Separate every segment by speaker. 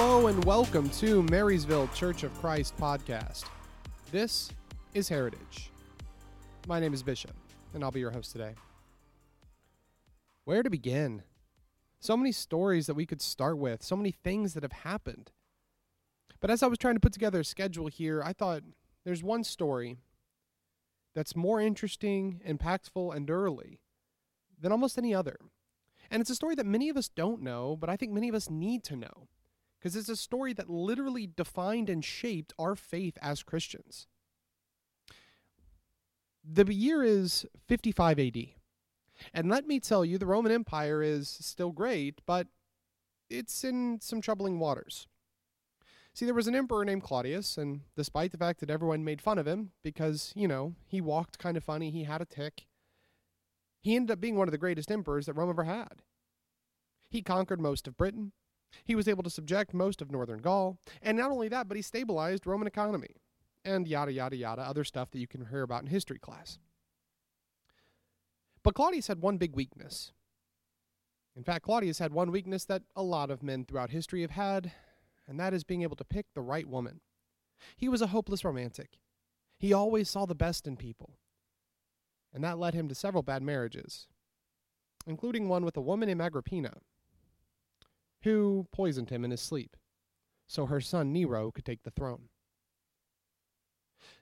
Speaker 1: Hello and welcome to Marysville Church of Christ podcast. This is Heritage. My name is Bishop, and I'll be your host today. Where to begin? So many stories that we could start with, so many things that have happened. But as I was trying to put together a schedule here, I thought there's one story that's more interesting, impactful, and early than almost any other. And it's a story that many of us don't know, but I think many of us need to know because it's a story that literally defined and shaped our faith as Christians. The year is 55 AD. And let me tell you, the Roman Empire is still great, but it's in some troubling waters. See, there was an emperor named Claudius, and despite the fact that everyone made fun of him because, you know, he walked kind of funny, he had a tick, he ended up being one of the greatest emperors that Rome ever had. He conquered most of Britain, he was able to subject most of northern Gaul, and not only that, but he stabilized Roman economy, and yada yada yada, other stuff that you can hear about in history class. But Claudius had one big weakness. In fact, Claudius had one weakness that a lot of men throughout history have had, and that is being able to pick the right woman. He was a hopeless romantic. He always saw the best in people. And that led him to several bad marriages, including one with a woman named Agrippina, who poisoned him in his sleep so her son Nero could take the throne.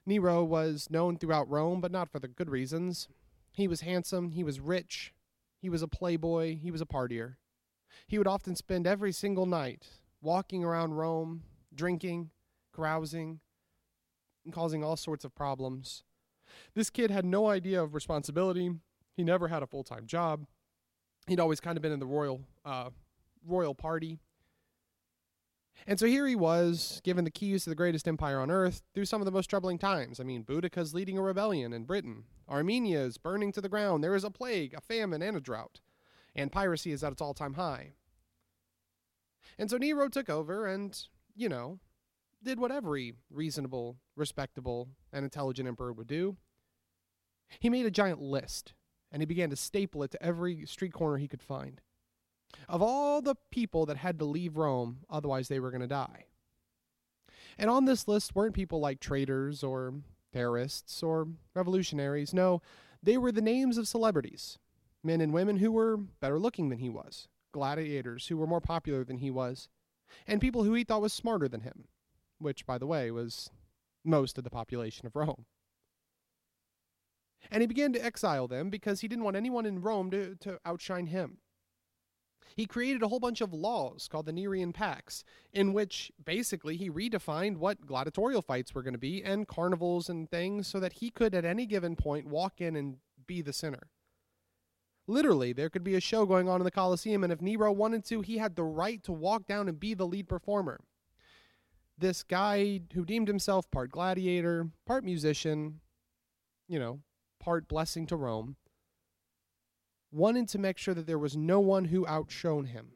Speaker 1: Nero was known throughout Rome, but not for the good reasons. He was handsome, he was rich, he was a playboy, he was a partier. He would often spend every single night walking around Rome, drinking, carousing, and causing all sorts of problems. This kid had no idea of responsibility. He never had a full time job. He'd always kind of been in the royal uh, royal party. And so here he was, given the keys to the greatest empire on earth through some of the most troubling times. I mean, Boudicca's leading a rebellion in Britain. Armenia is burning to the ground. There is a plague, a famine, and a drought. And piracy is at its all time high. And so Nero took over and, you know, did what every reasonable, respectable, and intelligent emperor would do. He made a giant list, and he began to staple it to every street corner he could find of all the people that had to leave Rome, otherwise they were going to die. And on this list weren't people like traitors or terrorists or revolutionaries. No, they were the names of celebrities, men and women who were better looking than he was, gladiators who were more popular than he was, and people who he thought was smarter than him, which, by the way, was most of the population of Rome. And he began to exile them because he didn't want anyone in Rome to, to outshine him. He created a whole bunch of laws called the Nerean Pacts, in which basically he redefined what gladiatorial fights were going to be and carnivals and things so that he could at any given point walk in and be the center. Literally, there could be a show going on in the Colosseum, and if Nero wanted to, he had the right to walk down and be the lead performer. This guy who deemed himself part gladiator, part musician, you know, part blessing to Rome, wanted to make sure that there was no one who outshone him.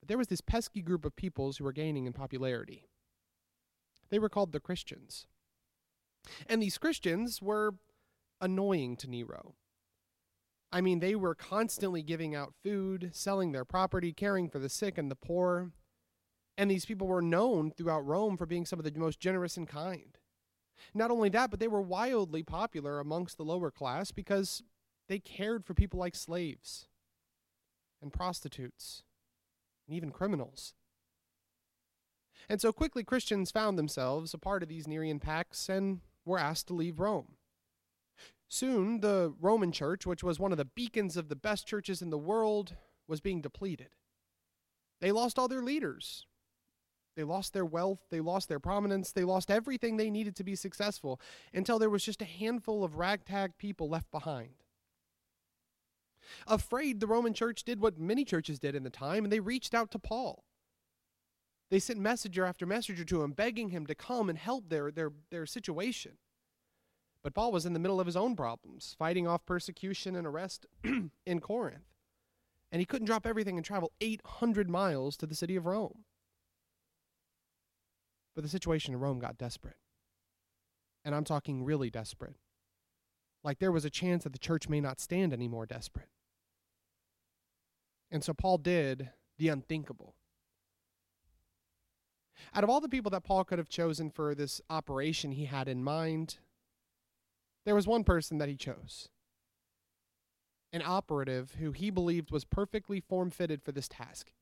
Speaker 1: But there was this pesky group of peoples who were gaining in popularity. They were called the Christians. And these Christians were annoying to Nero. I mean, they were constantly giving out food, selling their property, caring for the sick and the poor. And these people were known throughout Rome for being some of the most generous and kind. Not only that, but they were wildly popular amongst the lower class because they cared for people like slaves and prostitutes and even criminals. And so quickly Christians found themselves a part of these Nerean Pax and were asked to leave Rome. Soon, the Roman church, which was one of the beacons of the best churches in the world, was being depleted. They lost all their leaders. They lost their wealth, they lost their prominence, they lost everything they needed to be successful until there was just a handful of ragtag people left behind. Afraid, the Roman church did what many churches did in the time, and they reached out to Paul. They sent messenger after messenger to him, begging him to come and help their, their, their situation. But Paul was in the middle of his own problems, fighting off persecution and arrest in Corinth. And he couldn't drop everything and travel 800 miles to the city of Rome. But the situation in Rome got desperate. And I'm talking really desperate. Like there was a chance that the church may not stand any more desperate. And so Paul did the unthinkable. Out of all the people that Paul could have chosen for this operation he had in mind, there was one person that he chose an operative who he believed was perfectly form fitted for this task.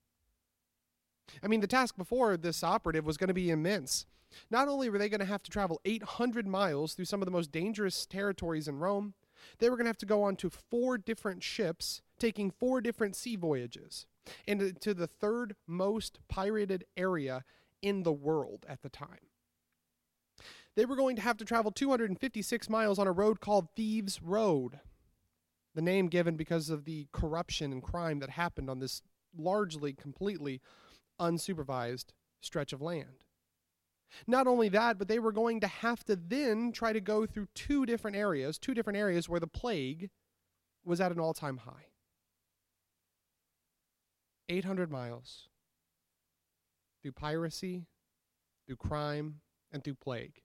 Speaker 1: I mean, the task before this operative was going to be immense. Not only were they going to have to travel 800 miles through some of the most dangerous territories in Rome, they were going to have to go on to four different ships, taking four different sea voyages into the third most pirated area in the world at the time. They were going to have to travel 256 miles on a road called Thieves' Road, the name given because of the corruption and crime that happened on this largely, completely unsupervised stretch of land. Not only that, but they were going to have to then try to go through two different areas, two different areas where the plague was at an all time high. 800 miles through piracy, through crime, and through plague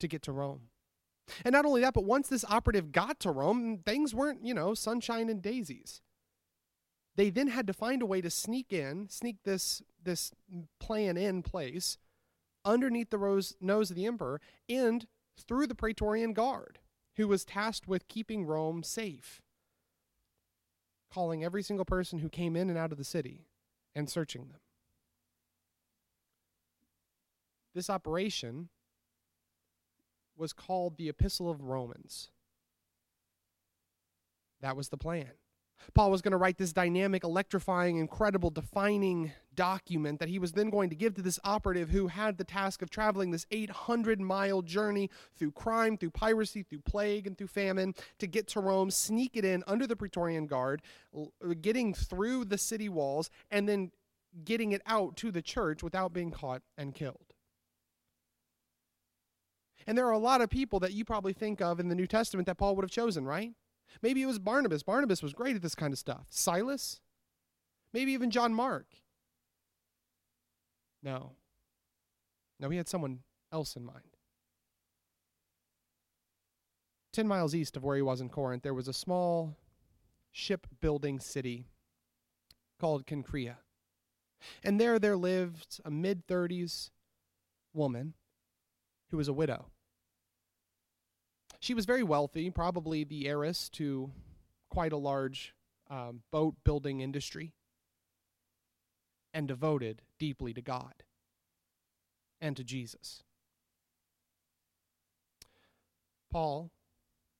Speaker 1: to get to Rome. And not only that, but once this operative got to Rome, things weren't, you know, sunshine and daisies. They then had to find a way to sneak in, sneak this this plan in place underneath the rose, nose of the emperor and through the Praetorian Guard, who was tasked with keeping Rome safe, calling every single person who came in and out of the city and searching them. This operation was called the Epistle of Romans. That was the plan. Paul was going to write this dynamic, electrifying, incredible, defining document that he was then going to give to this operative who had the task of traveling this 800 mile journey through crime, through piracy, through plague, and through famine to get to Rome, sneak it in under the Praetorian Guard, getting through the city walls, and then getting it out to the church without being caught and killed. And there are a lot of people that you probably think of in the New Testament that Paul would have chosen, right? Maybe it was Barnabas. Barnabas was great at this kind of stuff. Silas? Maybe even John Mark. No. No, he had someone else in mind. Ten miles east of where he was in Corinth, there was a small shipbuilding city called Cenchrea. And there there lived a mid 30s woman who was a widow. She was very wealthy, probably the heiress to quite a large um, boat building industry, and devoted deeply to God and to Jesus. Paul,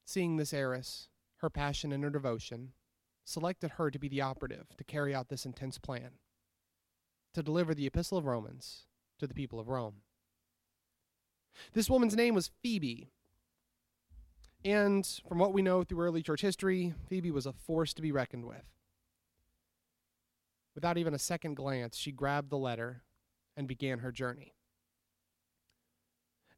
Speaker 1: seeing this heiress, her passion and her devotion, selected her to be the operative to carry out this intense plan to deliver the Epistle of Romans to the people of Rome. This woman's name was Phoebe, and from what we know through early church history, Phoebe was a force to be reckoned with. Without even a second glance, she grabbed the letter and began her journey.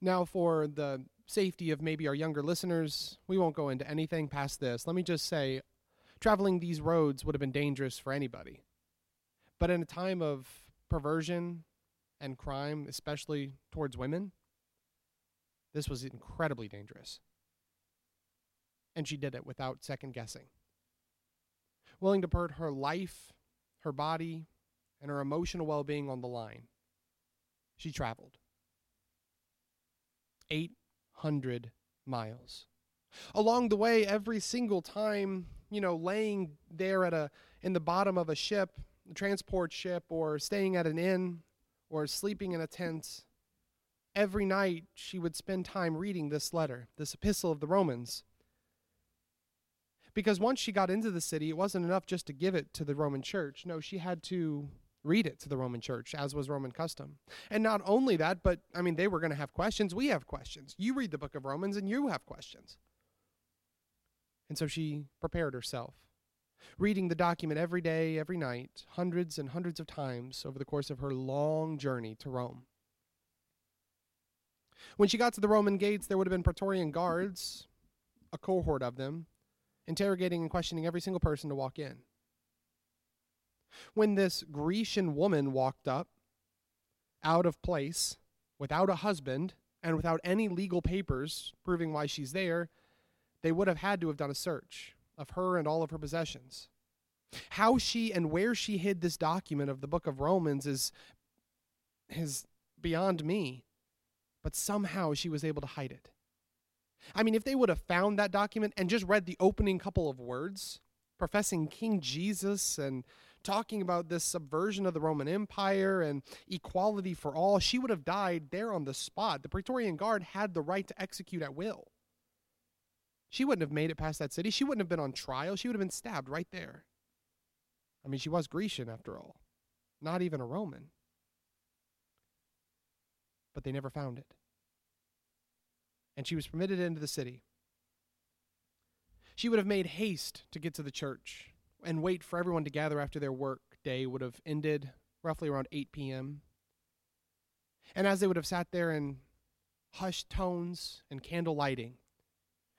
Speaker 1: Now, for the safety of maybe our younger listeners, we won't go into anything past this. Let me just say traveling these roads would have been dangerous for anybody. But in a time of perversion and crime, especially towards women, this was incredibly dangerous and she did it without second guessing. Willing to put her life, her body, and her emotional well being on the line, she traveled 800 miles. Along the way, every single time, you know, laying there at a in the bottom of a ship, a transport ship, or staying at an inn, or sleeping in a tent, every night she would spend time reading this letter, this epistle of the Romans. Because once she got into the city, it wasn't enough just to give it to the Roman church. No, she had to read it to the Roman church, as was Roman custom. And not only that, but I mean, they were going to have questions. We have questions. You read the book of Romans and you have questions. And so she prepared herself, reading the document every day, every night, hundreds and hundreds of times over the course of her long journey to Rome. When she got to the Roman gates, there would have been Praetorian guards, a cohort of them, interrogating and questioning every single person to walk in. When this Grecian woman walked up, out of place, without a husband, and without any legal papers proving why she's there, they would have had to have done a search of her and all of her possessions. How she and where she hid this document of the book of Romans is is beyond me. But somehow she was able to hide it. I mean, if they would have found that document and just read the opening couple of words, professing King Jesus and talking about this subversion of the Roman Empire and equality for all, she would have died there on the spot. The Praetorian Guard had the right to execute at will. She wouldn't have made it past that city. She wouldn't have been on trial. She would have been stabbed right there. I mean, she was Grecian after all, not even a Roman. But they never found it. And she was permitted into the city. She would have made haste to get to the church and wait for everyone to gather after their work day would have ended roughly around 8 p.m. And as they would have sat there in hushed tones and candle lighting,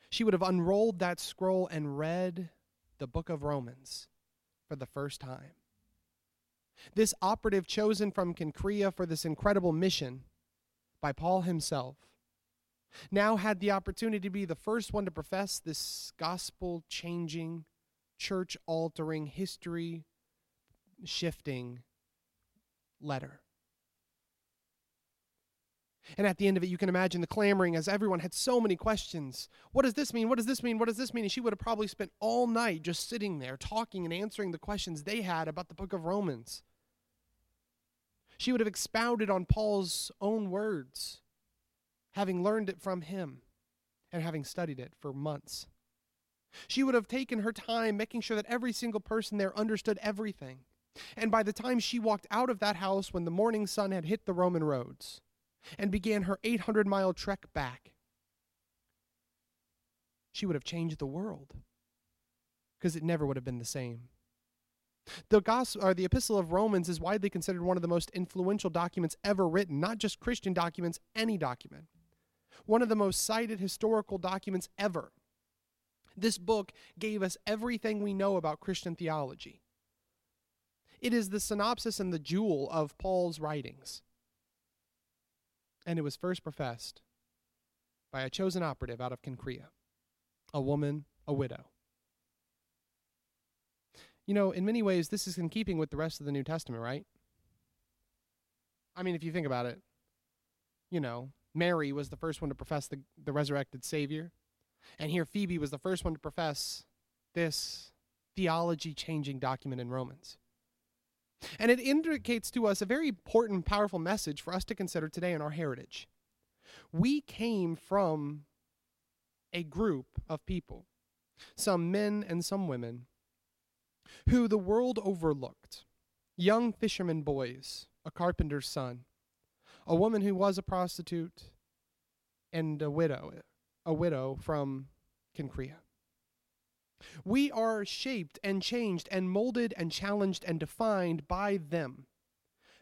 Speaker 1: she would have unrolled that scroll and read the book of Romans for the first time. This operative chosen from Cenchrea for this incredible mission by Paul himself now had the opportunity to be the first one to profess this gospel changing, church altering, history shifting letter. And at the end of it, you can imagine the clamoring as everyone had so many questions. What does this mean? What does this mean? What does this mean? And she would have probably spent all night just sitting there talking and answering the questions they had about the book of Romans. She would have expounded on Paul's own words, having learned it from him and having studied it for months. She would have taken her time making sure that every single person there understood everything. And by the time she walked out of that house when the morning sun had hit the Roman roads, and began her 800 mile trek back, she would have changed the world because it never would have been the same. The gospel or the epistle of Romans is widely considered one of the most influential documents ever written, not just Christian documents, any document. One of the most cited historical documents ever. This book gave us everything we know about Christian theology. It is the synopsis and the jewel of Paul's writings and it was first professed by a chosen operative out of Cenchrea, a woman, a widow. You know, in many ways, this is in keeping with the rest of the New Testament, right? I mean, if you think about it, you know, Mary was the first one to profess the, the resurrected Savior. And here Phoebe was the first one to profess this theology changing document in Romans. And it indicates to us a very important, powerful message for us to consider today in our heritage. We came from a group of people, some men and some women, who the world overlooked. Young fishermen boys, a carpenter's son, a woman who was a prostitute, and a widow, a widow from Cenchrea. We are shaped and changed and molded and challenged and defined by them.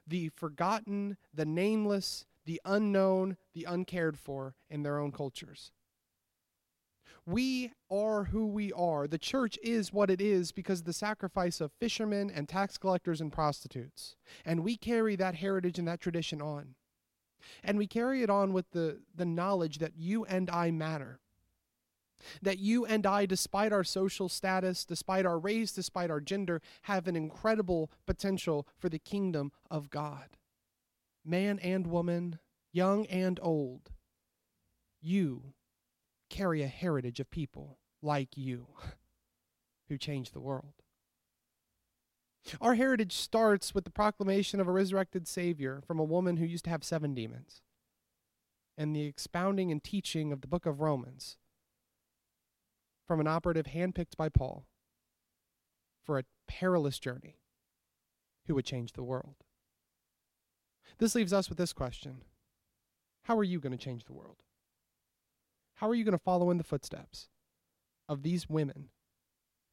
Speaker 1: The forgotten, the nameless, the unknown, the uncared for in their own cultures. We are who we are. The church is what it is because of the sacrifice of fishermen and tax collectors and prostitutes. And we carry that heritage and that tradition on. And we carry it on with the, the knowledge that you and I matter that you and I, despite our social status, despite our race, despite our gender, have an incredible potential for the kingdom of God. Man and woman, young and old, you carry a heritage of people like you who change the world. Our heritage starts with the proclamation of a resurrected Savior from a woman who used to have seven demons and the expounding and teaching of the book of Romans from an operative handpicked by Paul for a perilous journey who would change the world. This leaves us with this question How are you going to change the world? How are you going to follow in the footsteps of these women?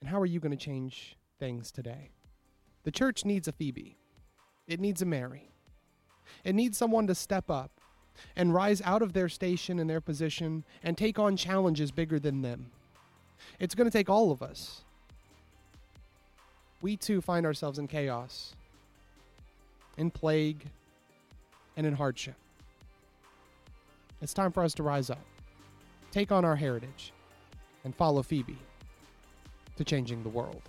Speaker 1: And how are you going to change things today? The church needs a Phoebe, it needs a Mary, it needs someone to step up and rise out of their station and their position and take on challenges bigger than them. It's going to take all of us. We too find ourselves in chaos, in plague, and in hardship. It's time for us to rise up, take on our heritage, and follow Phoebe to changing the world.